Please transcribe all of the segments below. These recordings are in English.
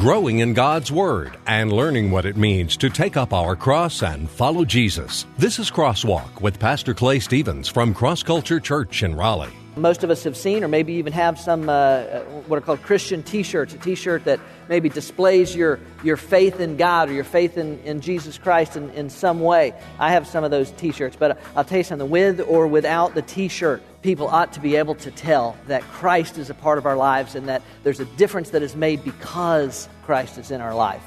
growing in God's Word, and learning what it means to take up our cross and follow Jesus. This is Crosswalk with Pastor Clay Stevens from Cross Culture Church in Raleigh. Most of us have seen, or maybe even have some uh, what are called Christian t shirts, a t shirt that maybe displays your, your faith in God or your faith in, in Jesus Christ in, in some way. I have some of those t shirts, but I'll tell you something with or without the t shirt, people ought to be able to tell that Christ is a part of our lives and that there's a difference that is made because Christ is in our life.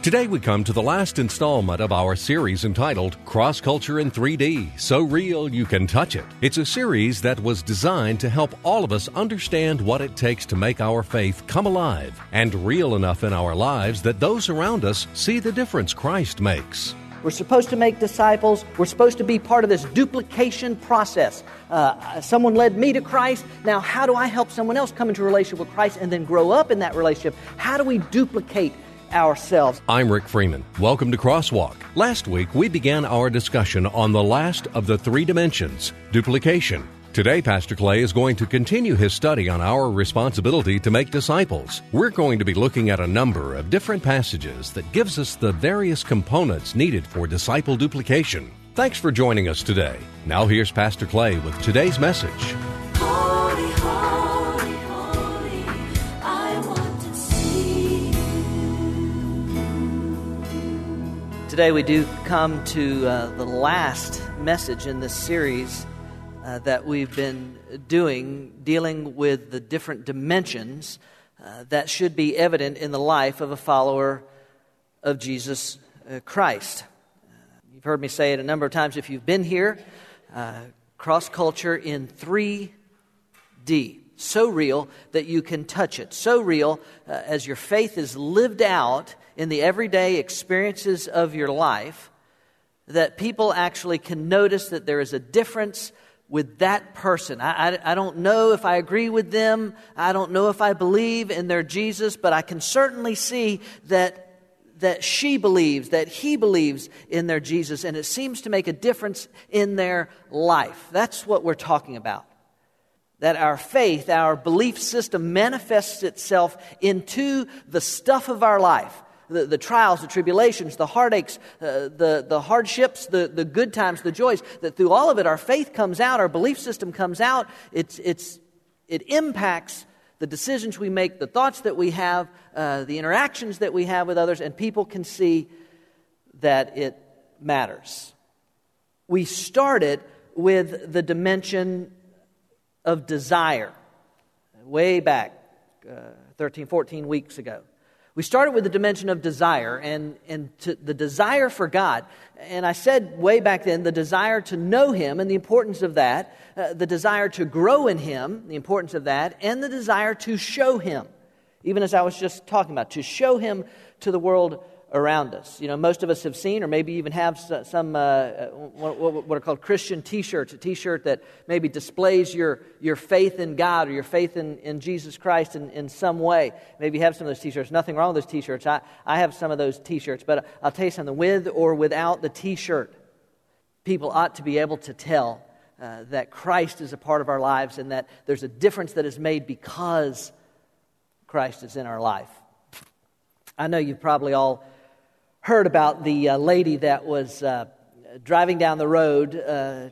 Today we come to the last installment of our series entitled Cross Culture in 3D So Real You Can Touch It. It's a series that was designed to help all of us understand what it takes to make our faith come alive and real enough in our lives that those around us see the difference Christ makes. We're supposed to make disciples. We're supposed to be part of this duplication process. Uh, someone led me to Christ. Now, how do I help someone else come into a relationship with Christ and then grow up in that relationship? How do we duplicate ourselves? I'm Rick Freeman. Welcome to Crosswalk. Last week, we began our discussion on the last of the three dimensions duplication. Today, Pastor Clay is going to continue his study on our responsibility to make disciples. We're going to be looking at a number of different passages that gives us the various components needed for disciple duplication. Thanks for joining us today. Now here's Pastor Clay with today's message. Holy, holy, holy, I want to see Today, we do come to uh, the last message in this series uh, that we've been doing, dealing with the different dimensions uh, that should be evident in the life of a follower of Jesus uh, Christ. Uh, you've heard me say it a number of times if you've been here. Uh, cross culture in 3D. So real that you can touch it. So real uh, as your faith is lived out in the everyday experiences of your life that people actually can notice that there is a difference with that person. I, I, I, don't know if I agree with them. I don't know if I believe in their Jesus, but I can certainly see that, that she believes, that he believes in their Jesus, and it seems to make a difference in their life. That's what we're talking about. That our faith, our belief system manifests itself into the stuff of our life the, the trials, the tribulations, the heartaches, uh, the, the hardships, the, the good times, the joys, that through all of it, our faith comes out, our belief system comes out. It's, it's, it impacts the decisions we make, the thoughts that we have, uh, the interactions that we have with others, and people can see that it matters. We started with the dimension of desire way back uh, 13, 14 weeks ago. We started with the dimension of desire and, and the desire for God. And I said way back then the desire to know Him and the importance of that, uh, the desire to grow in Him, the importance of that, and the desire to show Him, even as I was just talking about, to show Him to the world around us. You know, most of us have seen, or maybe even have some uh, uh what, are called Christian T-shirts, a T-shirt that maybe displays your, your faith in God or your faith in, in Jesus Christ in, in some way. Maybe you have some of those T-shirts. Nothing wrong with those T-shirts. I, I have some of those T-shirts, but I'll tell you something. With or without the T-shirt, people ought to be able to tell uh, that Christ is a part of our lives and that there's a difference that is made because Christ is in our life. I know you've probably all heard about the uh, lady that was uh, driving down the road uh,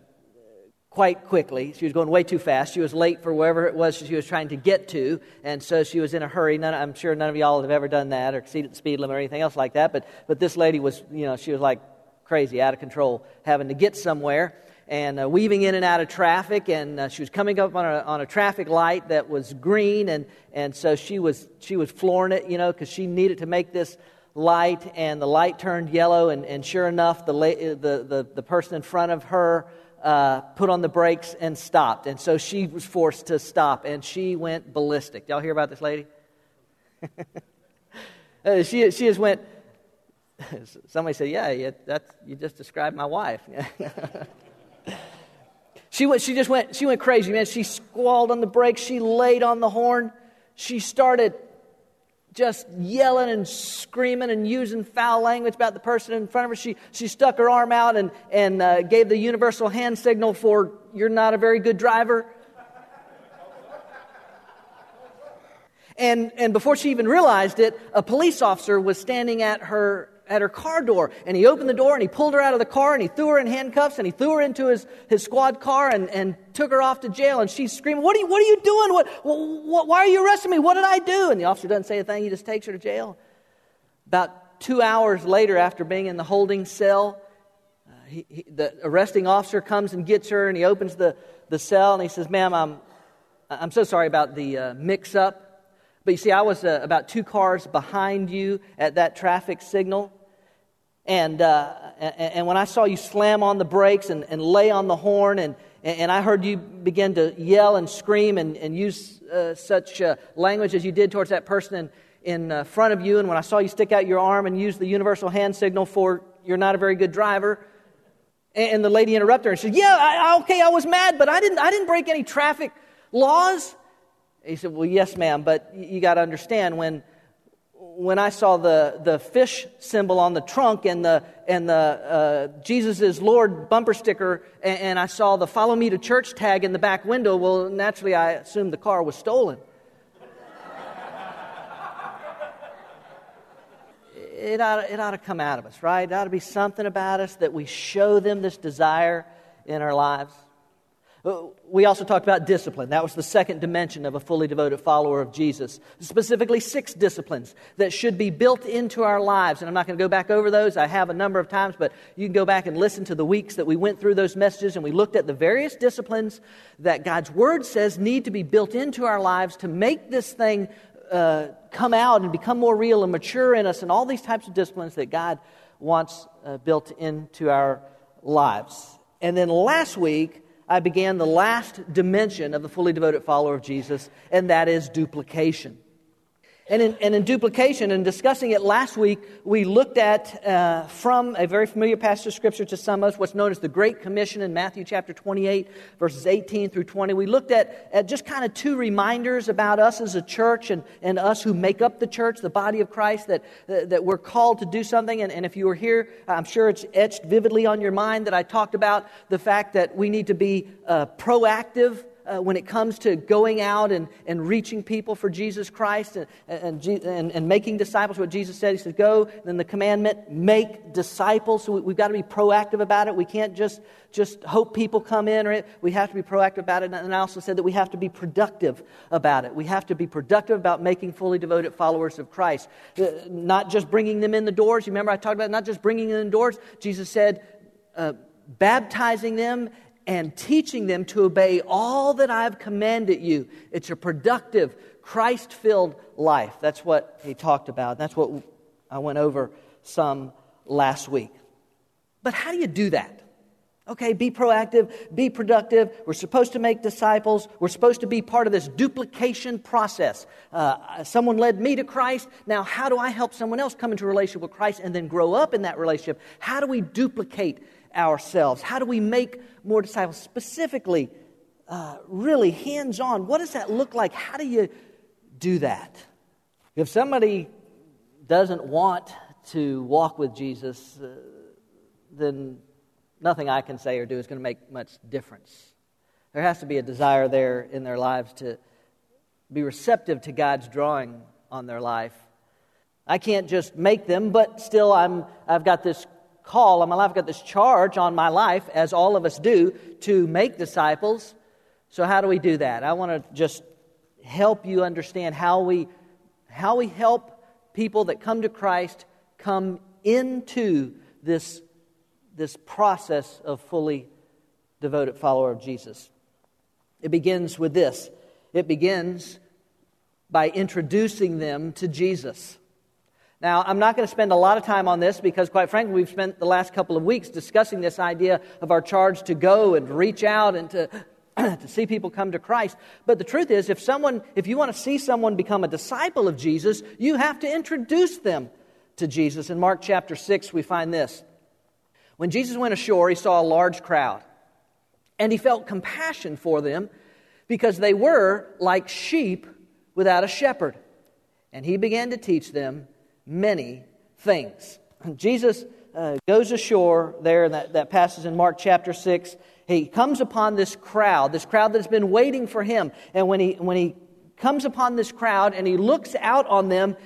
quite quickly. She was going way too fast. She was late for wherever it was she was trying to get to, and so she was in a hurry. None, I'm sure none of y'all have ever done that or exceeded the speed limit or anything else like that. But but this lady was, you know, she was like crazy, out of control, having to get somewhere and uh, weaving in and out of traffic. And uh, she was coming up on a, on a traffic light that was green, and, and so she was, she was flooring it, you know, because she needed to make this light and the light turned yellow, and, and sure enough, the, the, the, the person in front of her uh, put on the brakes and stopped. And so she was forced to stop, and she went ballistic. Y'all hear about this lady? uh, she, she just went, somebody said, Yeah, yeah that's, you just described my wife. she, went, she just went, she went crazy, man. She squalled on the brakes, she laid on the horn, she started just yelling and screaming and using foul language about the person in front of her. She, she stuck her arm out and, and uh, gave the universal hand signal for, You're not a very good driver. And, and before she even realized it, a police officer was standing at her, at her car door. And he opened the door and he pulled her out of the car and he threw her in handcuffs and he threw her into his, his squad car and, and took her off to jail. And she's screaming, What are you, what are you doing? What, what, why are you arresting me? What did I do? And the officer doesn't say a thing, he just takes her to jail. About two hours later, after being in the holding cell, uh, he, he, the arresting officer comes and gets her and he opens the, the cell and he says, Ma'am, I'm, I'm so sorry about the uh, mix up. But you see, I was uh, about two cars behind you at that traffic signal. And, uh, and, when I saw you slam on the brakes and, and lay on the horn, and, and I heard you begin to yell and scream and, and use uh, such uh, language as you did towards that person in, in uh, front of you, and when I saw you stick out your arm and use the universal hand signal for you're not a very good driver, and, the lady interrupted her and said, Yeah, I, okay, I was mad, but I didn't, I didn't break any traffic laws. He said, Well, yes, ma'am, but you got to understand when when I saw the, the fish symbol on the trunk and the, and the uh, Jesus is Lord bumper sticker, and, and, I saw the follow me to church tag in the back window, well, naturally I assumed the car was stolen. it, ought, it ought to come out of us, right? It ought to be something about us that we show them this desire in our lives. Uh, we also talked about discipline. That was the second dimension of a fully devoted follower of Jesus. Specifically, six disciplines that should be built into our lives. And I'm not going to go back over those. I have a number of times, but you can go back and listen to the weeks that we went through those messages and we looked at the various disciplines that God's Word says need to be built into our lives to make this thing uh, come out and become more real and mature in us, and all these types of disciplines that God wants uh, built into our lives. And then last week, I began the last dimension of the fully devoted follower of Jesus, and that is duplication. And in, and in duplication, and discussing it last week, we looked at uh, from a very familiar passage of Scripture to some of us what's known as the Great Commission in Matthew chapter 28, verses 18 through 20. We looked at, at just kind of two reminders about us as a church and, and us who make up the church, the body of Christ, that, that we're called to do something. And, and if you were here, I'm sure it's etched vividly on your mind that I talked about the fact that we need to be uh, proactive uh, when it comes to going out and, and reaching people for Jesus Christ and, and, and, and making disciples, what Jesus said, He says, go. And then the commandment, make disciples. So we, have got to be proactive about it. We can't just, just hope people come in. Or we have to be proactive about it. And I also said that we have to be productive about it. We have to be productive about making fully devoted followers of Christ. Uh, not just bringing them in the doors. You remember I talked about not just bringing them in the doors. Jesus said, uh, baptizing them and teaching them to obey all that I've commanded you. It's a productive, Christ filled life. That's what he talked about. That's what I went over some last week. But how do you do that? Okay, be proactive, be productive. We're supposed to make disciples. We're supposed to be part of this duplication process. Uh, someone led me to Christ. Now, how do I help someone else come into a relationship with Christ and then grow up in that relationship? How do we duplicate ourselves? How do we make more disciples? Specifically, uh, really hands on, what does that look like? How do you do that? If somebody doesn't want to walk with Jesus, uh, then nothing I can say or do is going to make much difference. There has to be a desire there in their lives to be receptive to God's drawing on their life. I can't just make them, but still I'm, I've got this call on my life. I've got this charge on my life, as all of us do, to make disciples. So, how do we do that? I want to just help you understand how we, how we help people that come to Christ come into this, this process of fully devoted follower of Jesus. It begins with this it begins by introducing them to Jesus. Now, I'm not going to spend a lot of time on this because, quite frankly, we've spent the last couple of weeks discussing this idea of our charge to go and reach out and to, to see people come to Christ. But the truth is, if someone, if you want to see someone become a disciple of Jesus, you have to introduce them to Jesus. In Mark chapter 6, we find this. When Jesus went ashore, he saw a large crowd, and he felt compassion for them because they were like sheep without a shepherd. And he began to teach them many things. Jesus uh, goes ashore there, that, that passes in Mark chapter 6. He comes upon this crowd, this crowd that's been waiting for him. And when he, when he comes upon this crowd and he looks out on them.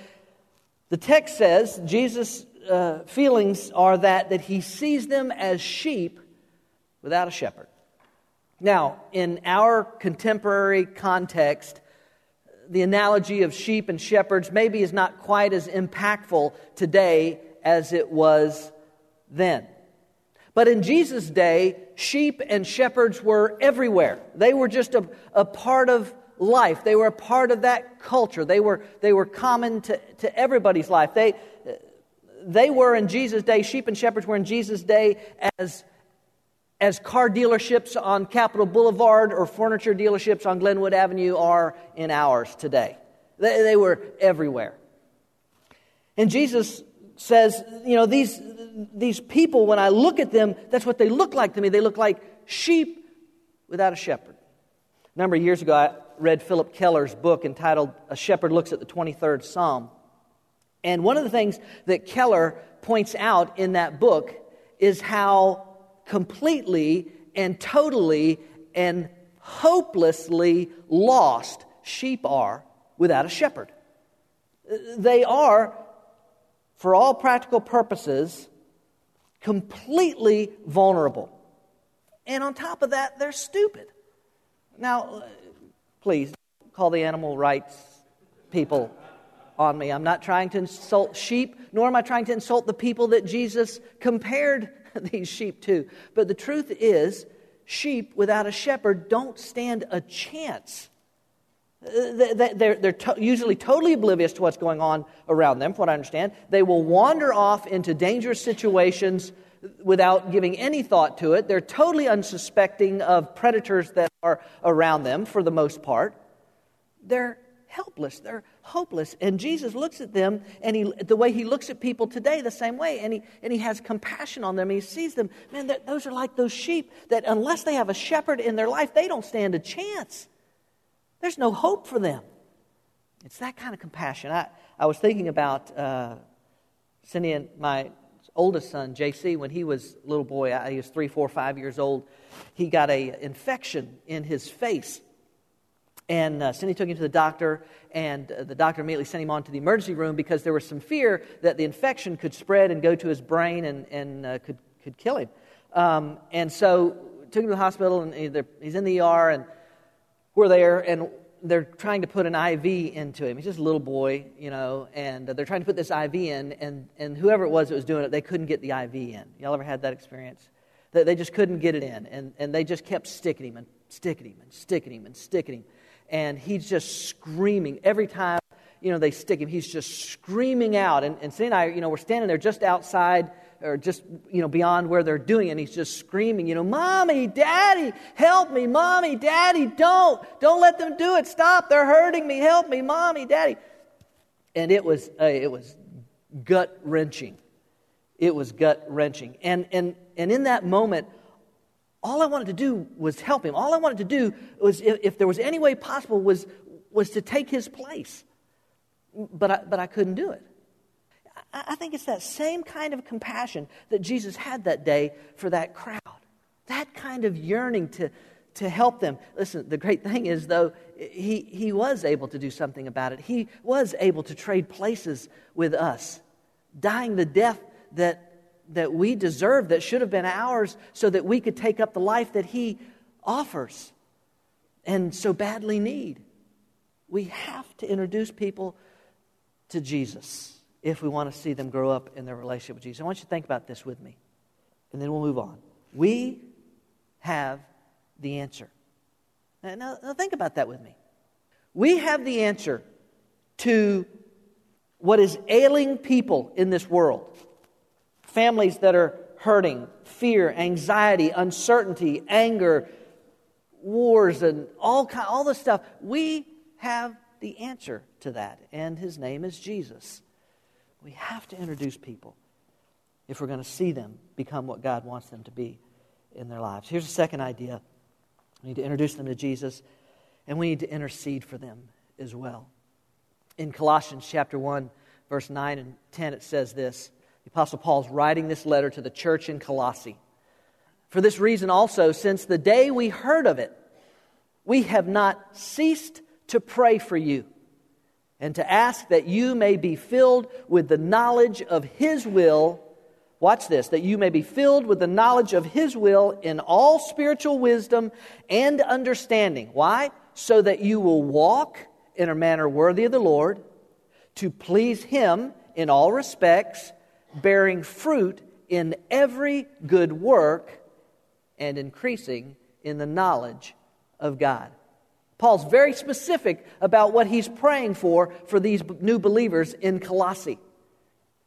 The text says Jesus' uh, feelings are that, that he sees them as sheep without a shepherd. Now, in our contemporary context, the analogy of sheep and shepherds maybe is not quite as impactful today as it was then. But in Jesus' day, sheep and shepherds were everywhere. They were just a, a part of life. They were a part of that culture. They were, they were common to, to everybody's life. They, they were in Jesus' day, sheep and shepherds were in Jesus' day as as car dealerships on Capitol Boulevard or furniture dealerships on Glenwood Avenue are in ours today. They, they were everywhere. And Jesus says, you know, these, these people, when I look at them, that's what they look like to me. They look like sheep without a shepherd. A number of years ago, I read Philip Keller's book entitled A Shepherd Looks at the 23rd Psalm. And one of the things that Keller points out in that book is how completely and totally and hopelessly lost sheep are without a shepherd. They are, for all practical purposes, completely vulnerable. And on top of that, they're stupid. Now, please call the animal rights people on me. I'm not trying to insult sheep, nor am I trying to insult the people that Jesus compared these sheep too. But the truth is, sheep without a shepherd don't stand a chance. Uh, they're, they're usually totally oblivious to what's going on around them, from what I understand. They will wander off into dangerous situations without giving any thought to it. They're totally unsuspecting of predators that are around them for the most part. They're helpless, they're hopeless. And Jesus looks at them, and he, the way he looks at people today, the same way, and he, and he has compassion on them. He sees them, man, those are like those sheep that unless they have a shepherd in their life, they don't stand a chance. There's no hope for them. It's that kind of compassion. I, I was thinking about uh, my oldest son, JC, when he was a little boy, he was three, four, five years old, he got an infection in his face and uh, Cindy took him to the doctor, and uh, the doctor immediately sent him on to the emergency room because there was some fear that the infection could spread and go to his brain and, and uh, could, could kill him. Um, and so took him to the hospital, and he's in the ER, and we're there, and they're trying to put an IV into him. He's just a little boy, you know, and they're trying to put this IV in, and, and whoever it was that was doing it, they couldn't get the IV in. Y'all ever had that experience? They, they just couldn't get it in, and, and they just kept sticking him and sticking him and sticking him and sticking him and he's just screaming. Every time you know they stick him he's just screaming out. And, and Cindy and I you know we're standing there just outside or just you know beyond where they're doing it and he's just screaming you know mommy daddy help me. Mommy daddy don't don't let them do it. Stop. They're hurting me. Help me. Mommy daddy. And it was uh, it was gut wrenching it was gut wrenching and and and in that moment all I wanted to do was help him. All I wanted to do was, if, if there was any way possible, was, was to take his place. But I, but I couldn't do it. I, I think it's that same kind of compassion that Jesus had that day for that crowd. That kind of yearning to, to help them. Listen, the great thing is, though, he, he was able to do something about it. He was able to trade places with us, dying the death that that we deserve, that should have been ours, so that we could take up the life that He offers and so badly need. We have to introduce people to Jesus if we want to see them grow up in their relationship with Jesus. I want you to think about this with me, and then we'll move on. We have the answer. Now, now, now think about that with me. We have the answer to what is ailing people in this world families that are hurting, fear, anxiety, uncertainty, anger, wars, and all, kind, all the stuff. We have the answer to that, and his name is Jesus. We have to introduce people if we're going to see them become what God wants them to be in their lives. Here's a second idea we need to introduce them to Jesus, and we need to intercede for them as well. In Colossians chapter 1, verse 9 and 10, it says this the Apostle is writing this letter to the church in Colossae. For this reason, also, since the day we heard of it, we have not ceased to pray for you and to ask that you may be filled with the knowledge of His will. Watch this, that you may be filled with the knowledge of His will in all spiritual wisdom and understanding. Why? So that you will walk in a manner worthy of the Lord, to please Him in all respects, bearing fruit in every good work and increasing in the knowledge of God. Paul's very specific about what he's praying for for these new believers in Colossae.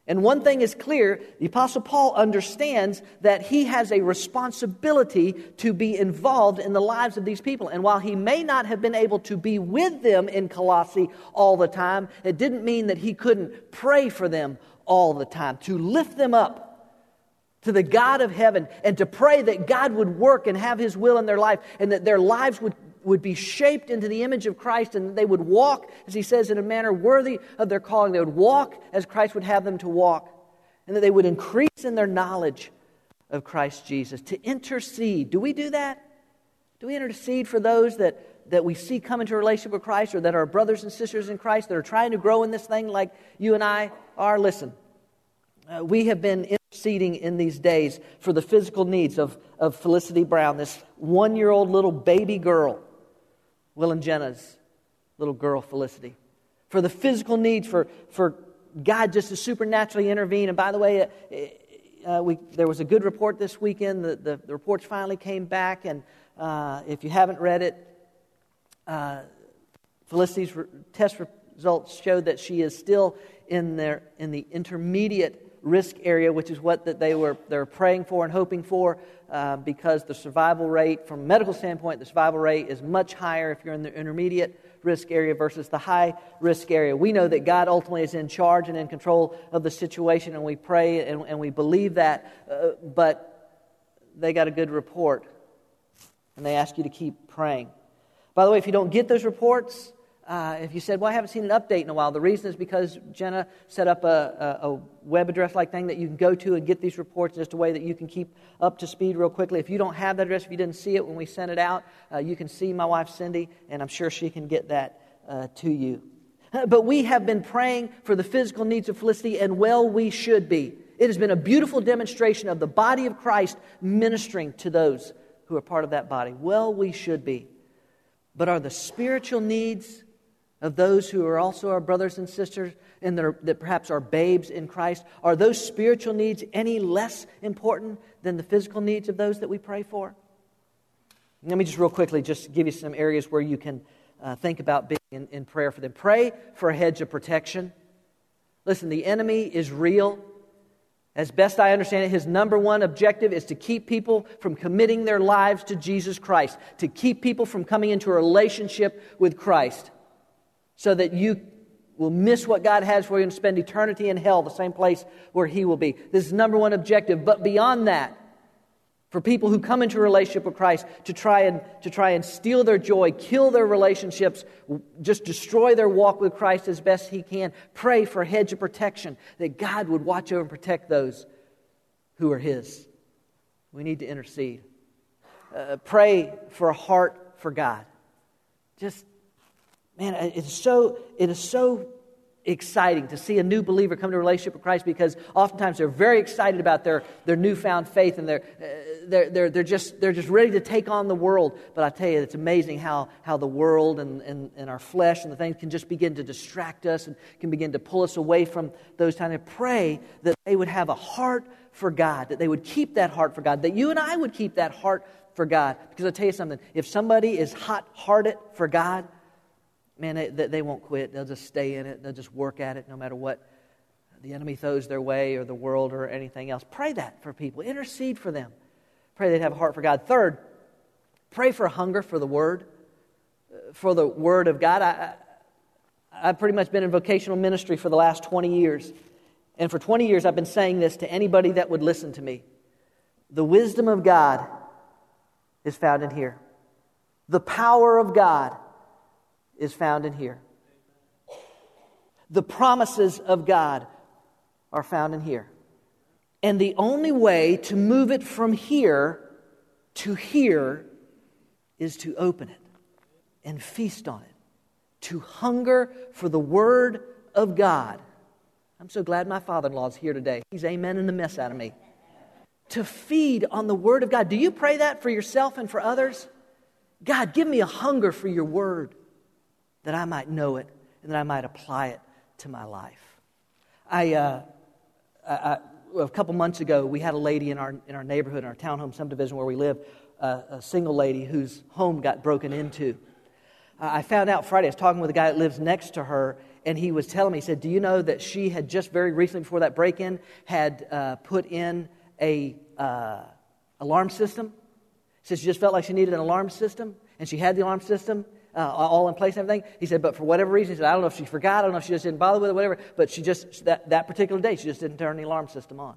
And one thing is clear the Apostle Paul understands that he has a responsibility to be involved in the lives of these people. And while he may not have been able to be with them in Colossae all the time, it didn't mean that he couldn't pray for them all the time, to lift them up to the God of heaven and to pray that God would work and have his will in their life and that their lives would would be shaped into the image of Christ and that they would walk, as he says, in a manner worthy of their calling. They would walk as Christ would have them to walk, and that they would increase in their knowledge of Christ Jesus. To intercede. Do we do that? Do we intercede for those that, that we see come into a relationship with Christ or that are brothers and sisters in Christ that are trying to grow in this thing like you and I are? Listen, uh, we have been interceding in these days for the physical needs of, of Felicity Brown, this one year old little baby girl Will and Jenna's little girl, Felicity. For the physical needs, for, for God just to supernaturally intervene. And by the way, uh, uh, we, there was a good report this weekend. The, the, the reports finally came back, and uh, if you haven't read it, uh, Felicity's re- test results showed that she is still in, their, in the intermediate risk area, which is what that they were they're praying for and hoping for, uh, because the survival rate, from a medical standpoint, the survival rate is much higher if you're in the intermediate risk area versus the high risk area. We know that God ultimately is in charge and in control of the situation, and we pray and, and we believe that, uh, but they got a good report, and they ask you to keep praying. By the way, if you don't get those reports, uh, if you said, Well, I haven't seen an update in a while, the reason is because Jenna set up a, a, a web address like thing that you can go to and get these reports just a way that you can keep up to speed real quickly. If you don't have that address, if you didn't see it when we sent it out, uh, you can see my wife Cindy, and I'm sure she can get that uh, to you. But we have been praying for the physical needs of Felicity, and well, we should be. It has been a beautiful demonstration of the body of Christ ministering to those who are part of that body. Well, we should be. But are the spiritual needs of those who are also our brothers and sisters and that, perhaps are babes in Christ? Are those spiritual needs any less important than the physical needs of those that we pray for? Let me just real quickly just give you some areas where you can uh, think about being in, in prayer for them. Pray for a hedge of protection. Listen, the enemy is real. As best I understand it, his number one objective is to keep people from committing their lives to Jesus Christ, to keep people from coming into a relationship with Christ so that you will miss what God has for you and spend eternity in hell, the same place where He will be. This is number one objective. But beyond that, for people who come into a relationship with Christ to try and to try and steal their joy, kill their relationships, just destroy their walk with Christ as best He can, pray for a hedge of protection that God would watch over and protect those who are His. We need to intercede. Uh, pray for a heart for God. Just man, it's so, it is so exciting to see a new believer come to a relationship with Christ because oftentimes they're very excited about their, their newfound faith and they're, uh, they're, they're, they're, just, they're just ready to take on the world. But I tell you, it's amazing how, how the world and, and, and our flesh and the things can just begin to distract us and can begin to pull us away from those times. I pray that they would have a heart for God, that they would keep that heart for God, that you and I would keep that heart for God. Because I'll tell you something, if somebody is hot hearted for God, man, they, they won't quit. They'll just stay in it. They'll just work at it no matter what the enemy throws their way or the world or anything else. Pray that for people. Intercede for them. Pray they'd have a heart for God. Third, pray for hunger for the Word, uh, for the Word of God. I, I, I've pretty much been in vocational ministry for the last 20 years. And for 20 years, I've been saying this to anybody that would listen to me. The wisdom of God is found in here. The power of God is found in here. The promises of God are found in here. And the only way to move it from here to here is to open it and feast on it, to hunger for the Word of God. I'm so glad my father in law is here today. He's amening the mess out of me. To feed on the Word of God. Do you pray that for yourself and for others? God, give me a hunger for your Word that I might know it and that I might apply it to my life. I, uh, I, I a couple months ago, we had a lady in our, in our neighborhood, in our townhome subdivision where we live, uh, a single lady whose home got broken into. I found out Friday, I was talking with a guy that lives next to her, and he was telling me, he said, Do you know that she had just very recently, before that break in, had uh, put in a uh, alarm system? He she just felt like she needed an alarm system, and she had the alarm system, uh, all in place and everything. He said, but for whatever reason, he said, I don't know if she forgot, I don't know if she just didn't bother with it, whatever, but she just, that, that particular day, she just didn't turn the alarm system on.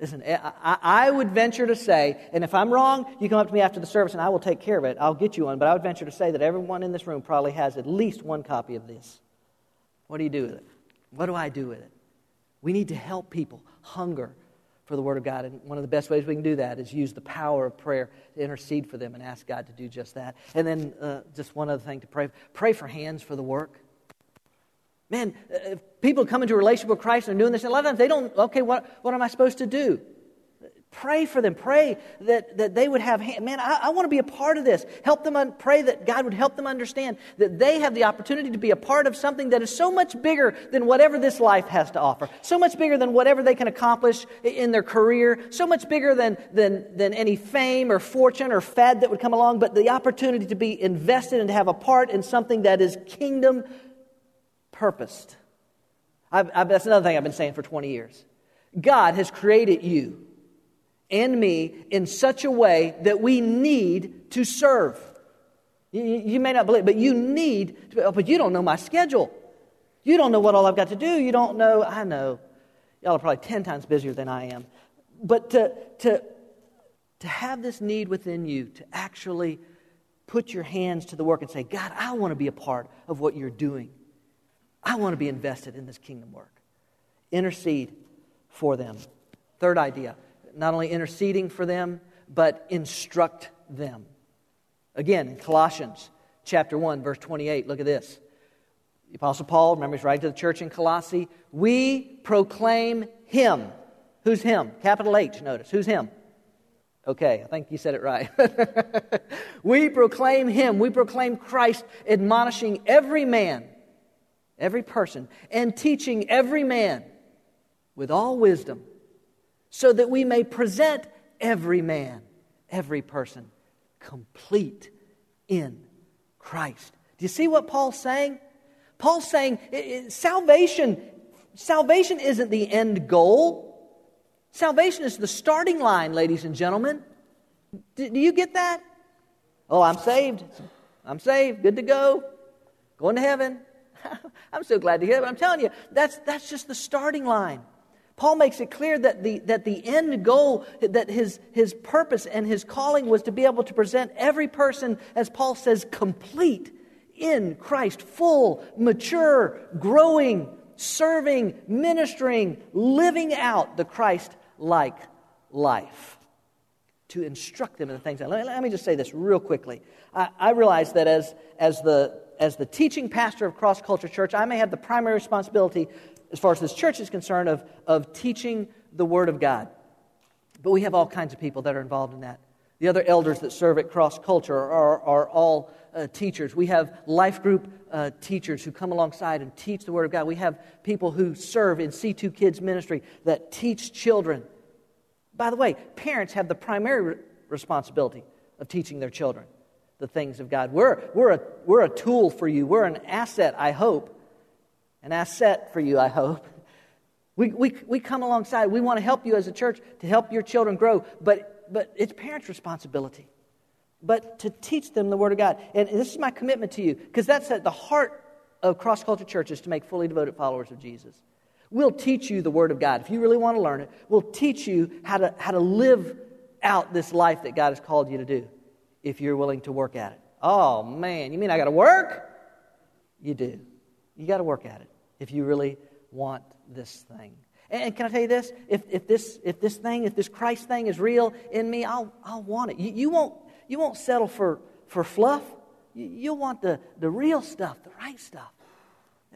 Listen, I, I would venture to say, and if I'm wrong, you come up to me after the service and I will take care of it. I'll get you one, but I would venture to say that everyone in this room probably has at least one copy of this. What do you do with it? What do I do with it? We need to help people hunger for the Word of God. And one of the best ways we can do that is use the power of prayer to intercede for them and ask God to do just that. And then uh, just one other thing to pray pray for hands for the work. Man, uh, people come into a relationship with Christ and are doing this, a lot of times they don't, okay, what, what am I supposed to do? Pray for them. Pray that, that they would have, man, I, I want to be a part of this. Help them, un, pray that God would help them understand that they have the opportunity to be a part of something that is so much bigger than whatever this life has to offer. So much bigger than whatever they can accomplish in their career. So much bigger than, than, than any fame or fortune or fad that would come along. But the opportunity to be invested and to have a part in something that is kingdom purposed. I've, I've, that's another thing I've been saying for 20 years. God has created you and me in such a way that we need to serve. You, you may not believe, but you need to, oh, but you don't know my schedule. You don't know what all I've got to do. You don't know, I know. Y'all are probably 10 times busier than I am. But to, to, to have this need within you to actually put your hands to the work and say, God, I want to be a part of what you're doing. I want to be invested in this kingdom work. Intercede for them. Third idea not only interceding for them, but instruct them. Again, in Colossians chapter 1, verse 28, look at this. The Apostle Paul, remember, he's writing to the church in Colossae. We proclaim him. Who's him? Capital H, notice. Who's him? Okay, I think you said it right. we proclaim him. We proclaim Christ, admonishing every man, every person, and teaching every man with all wisdom so that we may present every man, every person, complete in Christ. Do you see what Paul's saying? Paul's saying it, it, salvation, salvation isn't the end goal. Salvation is the starting line, ladies and gentlemen. Do, do you get that? Oh, I'm saved. I'm saved. Good to go. Going to heaven. I'm so glad to hear that. But I'm telling you, that's, that's just the starting line. Paul makes it clear that the, that the end goal, that his, his purpose and his calling was to be able to present every person, as Paul says, complete in Christ, full, mature, growing, serving, ministering, living out the Christ like life. To instruct them in the things. Let me, let me just say this real quickly. I, I realize that as, as, the, as the teaching pastor of Cross Culture Church, I may have the primary responsibility as far as this church is concerned, of, of teaching the Word of God. But we have all kinds of people that are involved in that. The other elders that serve at Cross Culture are, are all uh, teachers. We have life group uh, teachers who come alongside and teach the Word of God. We have people who serve in C2 Kids Ministry that teach children. By the way, parents have the primary re- responsibility of teaching their children the things of God. We're, we're, a, we're a tool for you, we're an asset, I hope, an asset for you, I hope. We, we, we come alongside. We want to help you as a church to help your children grow, but, but it's parents' responsibility. But to teach them the Word of God. And this is my commitment to you, because that's at the heart of cross culture churches to make fully devoted followers of Jesus. We'll teach you the Word of God. If you really want to learn it, we'll teach you how to, how to live out this life that God has called you to do if you're willing to work at it. Oh, man, you mean I got to work? You do. You got to work at it if you really want this thing. And can I tell you this? If, if, this, if this thing, if this Christ thing is real in me, I'll, I'll want it. You, you, won't, you won't settle for, for fluff. You, you'll want the, the real stuff, the right stuff.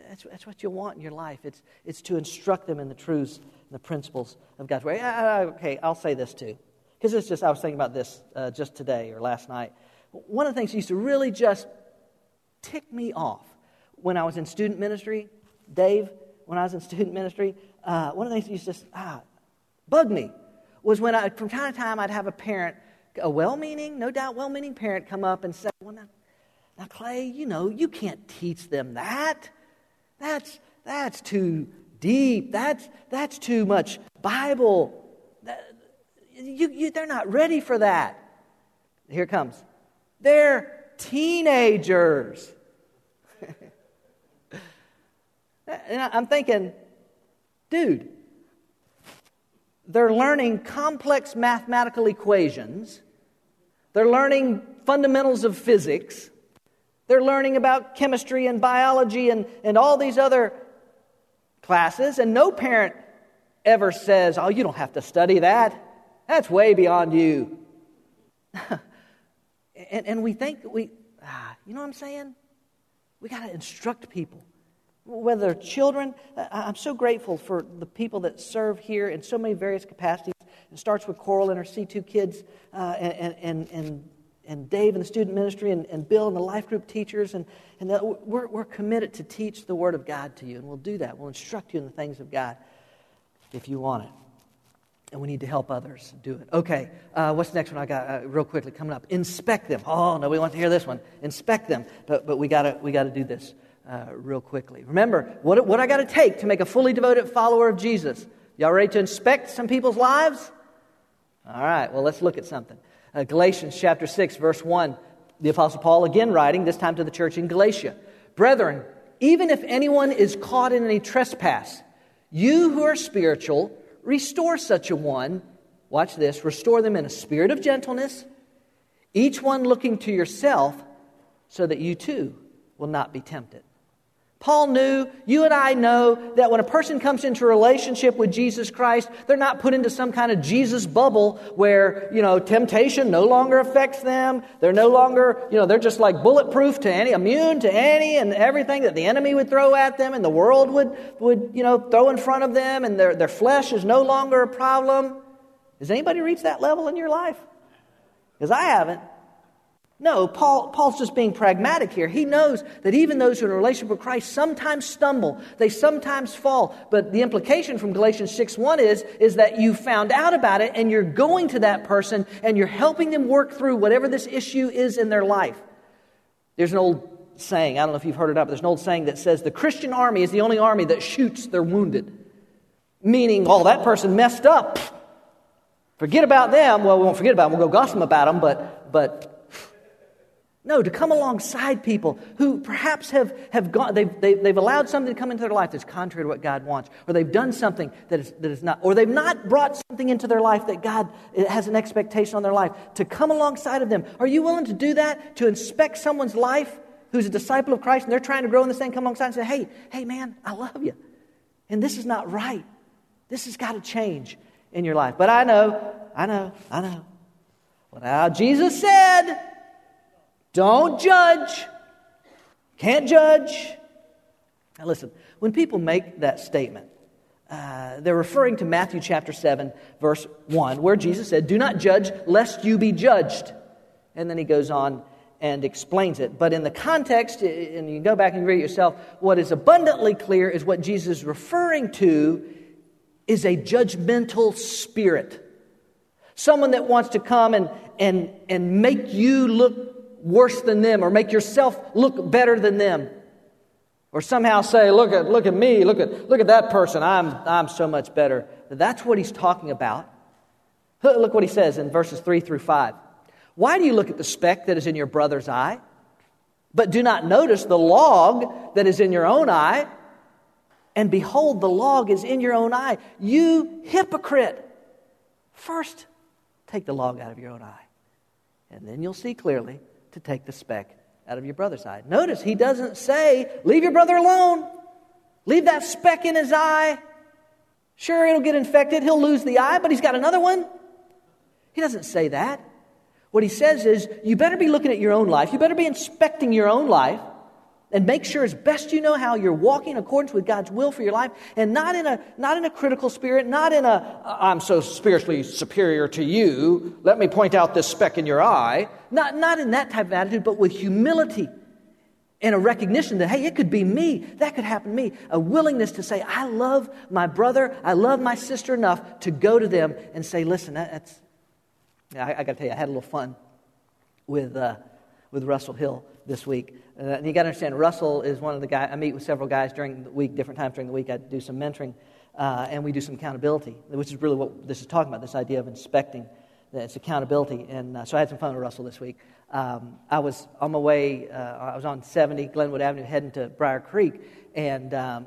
That's, that's what you'll want in your life. It's, it's to instruct them in the truths and the principles of God's way. Okay, I'll say this too. Because it's just, I was thinking about this uh, just today or last night. One of the things that used to really just tick me off when I was in student ministry, Dave, when I was in student ministry, uh, one of the things that used to ah, bug me was when I, from time to time, I'd have a parent, a well meaning, no doubt well meaning parent, come up and say, Well, now, now, Clay, you know, you can't teach them that. That's, that's too deep. That's, that's too much Bible. That, you, you, they're not ready for that. Here comes. They're teenagers. and I'm thinking, dude, they're learning complex mathematical equations. They're learning fundamentals of physics. They're learning about chemistry and biology and, and all these other classes. And no parent ever says, Oh, you don't have to study that. That's way beyond you. and, and we think we, ah, you know what I'm saying? We got to instruct people. Whether children, I'm so grateful for the people that serve here in so many various capacities. It starts with Coral and her C2 kids uh, and, and, and, and Dave and the student ministry and, and Bill and the life group teachers. And, and we're, we're committed to teach the Word of God to you. And we'll do that. We'll instruct you in the things of God if you want it. And we need to help others do it. Okay, uh, what's the next one I got uh, real quickly coming up? Inspect them. Oh, no, we want to hear this one. Inspect them. But, but we got we gotta do this uh, real quickly. Remember, what, what I got to take to make a fully devoted follower of Jesus? Y'all ready to inspect some people's lives? All right, well, let's look at something. Uh, Galatians chapter 6, verse 1. The Apostle Paul again writing, this time to the church in Galatia. Brethren, even if anyone is caught in any trespass, you who are spiritual, restore such a one. Watch this restore them in a spirit of gentleness, each one looking to yourself, so that you too will not be tempted. Paul knew, you and I know, that when a person comes into a relationship with Jesus Christ, they're not put into some kind of Jesus bubble where, you know, temptation no longer affects them. They're no longer, you know, they're just like bulletproof to any, immune to any and everything that the enemy would throw at them and the world would, would you know, throw in front of them and their, their flesh is no longer a problem. Has anybody reached that level in your life? Because I haven't. No, Paul, Paul's just being pragmatic here. He knows that even those who are in a relationship with Christ sometimes stumble, they sometimes fall. But the implication from Galatians 6 1 is, is that you found out about it and you're going to that person and you're helping them work through whatever this issue is in their life. There's an old saying, I don't know if you've heard it up, but there's an old saying that says the Christian army is the only army that shoots their wounded. Meaning, oh, that person messed up. Forget about them. Well, we won't forget about them. We'll go gossip about them, but, but no, to come alongside people who perhaps have, have gone, they've, they, have they have allowed something to come into their life that's contrary to what God wants, or they've done something that is, that is not, or they've not brought something into their life that God has an expectation on their life. To come alongside of them. Are you willing to do that? To inspect someone's life who's a disciple of Christ and they're trying to grow in this thing, come alongside and say, hey, hey, man, I love you. And this is not right. This has got to change in your life. But I know, I know, I know. Well, now, Jesus said, don't judge. Can't judge. Now, listen, when people make that statement, uh, they're referring to Matthew chapter 7, verse 1, where Jesus said, Do not judge, lest you be judged. And then he goes on and explains it. But in the context, and you go back and read it yourself, what is abundantly clear is what Jesus is referring to is a judgmental spirit. Someone that wants to come and, and, and make you look worse than them or make yourself look better than them. Or somehow say, look at, look at me, look at, look at that person, I'm, I'm so much better. That's what he's talking about. Look what he says in verses 3 through 5. Why do you look at the speck that is in your brother's eye, but do not notice the log that is in your own eye? And behold, the log is in your own eye. You hypocrite! First, take the log out of your own eye, and then you'll see clearly to take the speck out of your brother's eye. Notice he doesn't say, Leave your brother alone. Leave that speck in his eye. Sure, it'll get infected. He'll lose the eye, but he's got another one. He doesn't say that. What he says is, you better be looking at your own life. You better be inspecting your own life and make sure as best you know how you're walking in accordance with God's will for your life and not in a, not in a critical spirit, not in a, I'm so spiritually superior to you, let me point out this speck in your eye. Not, not in that type of attitude, but with humility and a recognition that, hey, it could be me. That could happen to me. A willingness to say, I love my brother, I love my sister enough to go to them and say, listen, that, that's, I, I got to tell you, I had a little fun with, uh, with Russell Hill this week. Uh, and you got to understand, Russell is one of the guys, I meet with several guys during the week, different times during the week. I do some mentoring, uh, and we do some accountability, which is really what this is talking about this idea of inspecting. It's accountability. And uh, so I had some fun with Russell this week. Um, I was on my way, uh, I was on 70 Glenwood Avenue heading to Brier Creek, and, um,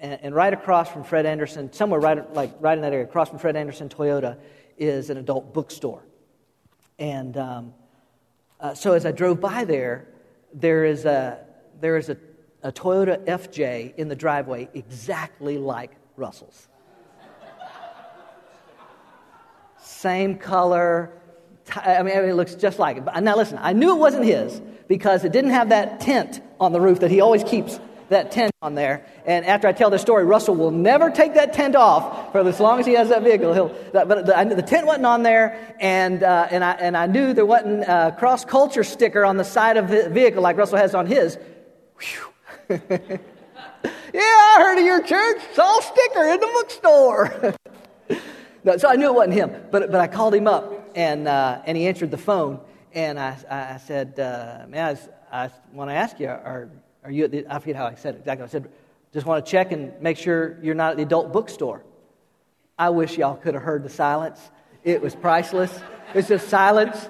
and, right across from Fred Anderson, somewhere right, like, right in that area, across from Fred Anderson Toyota, is an adult bookstore. And um, uh, so as I drove by there, there is a, there is a, a Toyota FJ in the driveway exactly like Russell's. Same color. I mean, it looks just like it. Now, listen, I knew it wasn't his because it didn't have that tent on the roof that he always keeps that tent on there. And after I tell this story, Russell will never take that tent off for as long as he has that vehicle. He'll, but the, the tent wasn't on there, and, uh, and, I, and I knew there wasn't a cross culture sticker on the side of the vehicle like Russell has on his. yeah, I heard of your church. Saw a sticker in the bookstore. no, so I knew it wasn't him, but, but I called him up, and, uh, and he answered the phone. And I, I said, uh, man, I, I want to ask you, are, are you at the, I forget how I said it exactly. I said, just want to check and make sure you're not at the adult bookstore. I wish y'all could have heard the silence. It was priceless. It's just silence.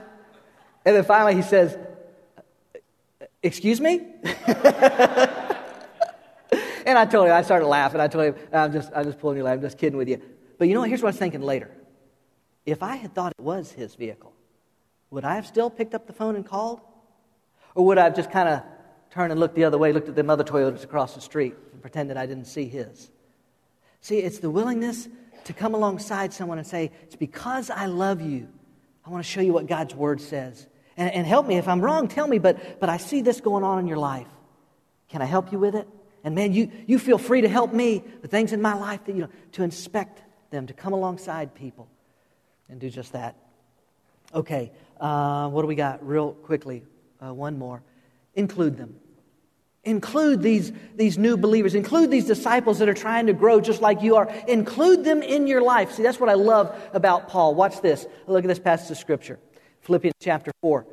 And then finally he says, Excuse me? and I told him, I started laughing. I told him, I'm just, I'm just pulling you I'm just kidding with you. But you know what? Here's what I was thinking later. If I had thought it was his vehicle, would I have still picked up the phone and called? Or would I have just kind of turned and looked the other way, looked at them other Toyotas across the street, and pretended I didn't see his. See, it's the willingness to come alongside someone and say, It's because I love you. I want to show you what God's word says. And, and help me. If I'm wrong, tell me, but, but I see this going on in your life. Can I help you with it? And man, you, you feel free to help me, with things in my life that, you know, to inspect them, to come alongside people and do just that. Okay, uh, what do we got real quickly? Uh, one more. Include them. Include these, these new believers. Include these disciples that are trying to grow just like you are. Include them in your life. See, that's what I love about Paul. Watch this. Look at this passage of Scripture Philippians chapter 4.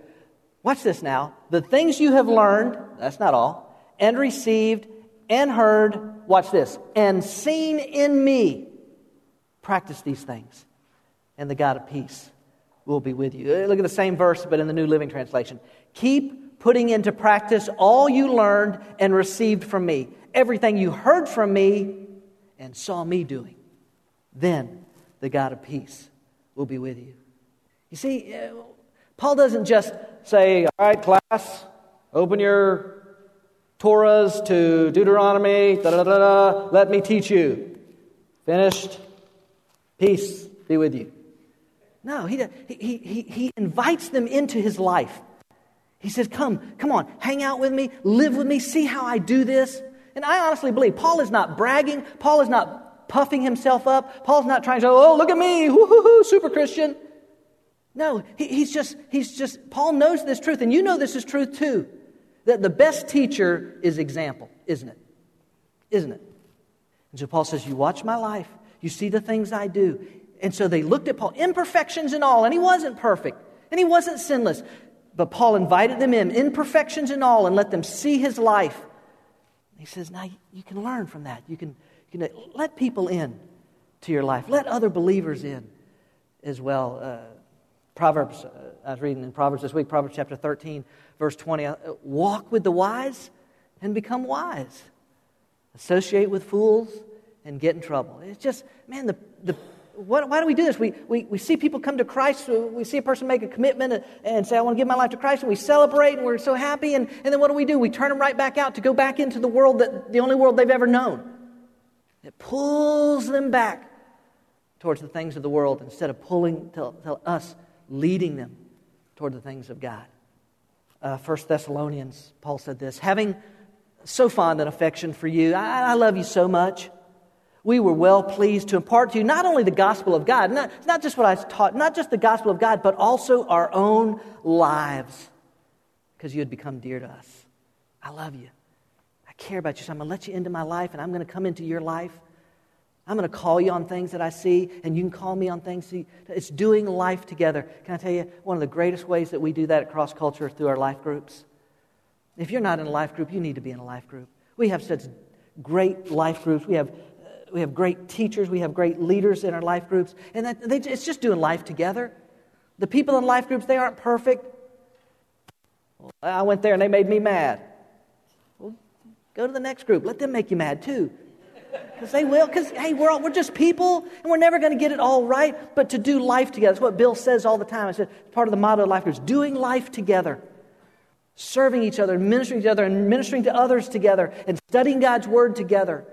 Watch this now. The things you have learned, that's not all, and received and heard, watch this, and seen in me, practice these things, and the God of peace will be with you. Look at the same verse, but in the New Living Translation. Keep putting into practice all you learned and received from me, everything you heard from me and saw me doing. Then the God of peace will be with you. You see, uh, Paul doesn't just say, All right, class, open your Torahs to Deuteronomy, da da da da, let me teach you. Finished. Peace be with you. No, he, he, he, he invites them into his life. He says, Come, come on, hang out with me, live with me, see how I do this. And I honestly believe Paul is not bragging, Paul is not puffing himself up, Paul's not trying to Oh, look at me, woo-hoo-hoo, super Christian. No, he, he's just, he's just, Paul knows this truth, and you know this is truth too, that the best teacher is example, isn't it? Isn't it? And so Paul says, You watch my life, you see the things I do. And so they looked at Paul, imperfections and all, and he wasn't perfect, and he wasn't sinless. But Paul invited them in, imperfections and all, and let them see his life. He says, Now you can learn from that. You can, you can let people in to your life, let other believers in as well. Uh, Proverbs, uh, I was reading in Proverbs this week, Proverbs chapter 13, verse 20. Uh, Walk with the wise and become wise, associate with fools and get in trouble. It's just, man, the, the what, why do we do this? We, we, we see people come to Christ, we see a person make a commitment and, say, I want to give my life to Christ, and we celebrate and we're so happy, and, and then what do we do? We turn them right back out to go back into the world that the only world they've ever known. It pulls them back towards the things of the world instead of pulling to, to us, leading them toward the things of God. Uh, 1 Thessalonians, Paul said this having so fond an affection for you, I, I love you so much. We were well pleased to impart to you not only the gospel of God, not, not just what I taught, not just the gospel of God, but also our own lives, because you had become dear to us. I love you. I care about you. So I'm going to let you into my life, and I'm going to come into your life. I'm going to call you on things that I see, and you can call me on things. See, it's doing life together. Can I tell you, one of the greatest ways that we do that at Cross Culture through our life groups? If you're not in a life group, you need to be in a life group. We have such great life groups. We have, we have great teachers. We have great leaders in our life groups. And that, they, it's just doing life together. The people in life groups, they aren't perfect. Well, I went there and they made me mad. Well, go to the next group. Let them make you mad too. Because they will. Because, hey, we're, all, we're just people, and we're never going to get it all right. But to do life together, that's what Bill says all the time. I said, part of the motto of life groups doing life together. Serving each other, ministering to each other, and ministering to others together, and studying God's Word together,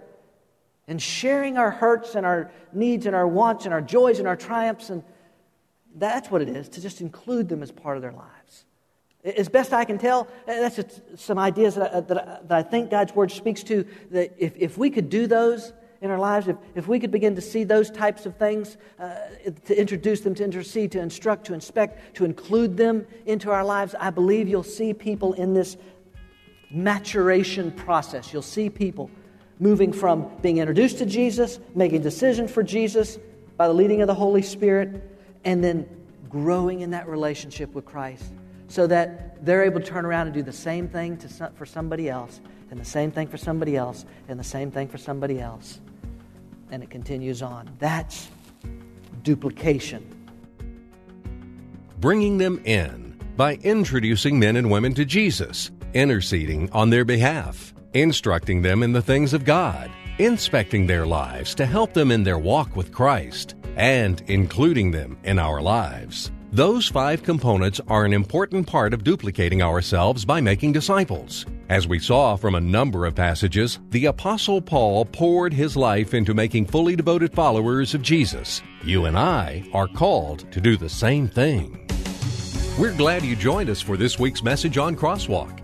and sharing our hurts and our needs and our wants and our joys and our triumphs. And that's what it is, to just include them as part of their lives. As best I can tell, that's just some ideas that I, that I, that I think God's Word speaks to. That if, if we could do those in our lives, if, if we could begin to see those types of things, uh, to introduce them, to intercede, to instruct, to inspect, to include them into our lives, I believe you'll see people in this maturation process. You'll see people moving from being introduced to Jesus, making decisions for Jesus by the leading of the Holy Spirit, and then growing in that relationship with Christ so that they're able to turn around and do the same thing to, for somebody else, and the same thing for somebody else, and the same thing for somebody else. And it continues on. That's duplication. Bringing them in by introducing men and women to Jesus, interceding on their behalf, instructing them in the things of God, inspecting their lives to help them in their walk with Christ, and including them in our lives. Those five components are an important part of duplicating ourselves by making disciples. As we saw from a number of passages, the Apostle Paul poured his life into making fully devoted followers of Jesus. You and I are called to do the same thing. We're glad you joined us for this week's message on Crosswalk.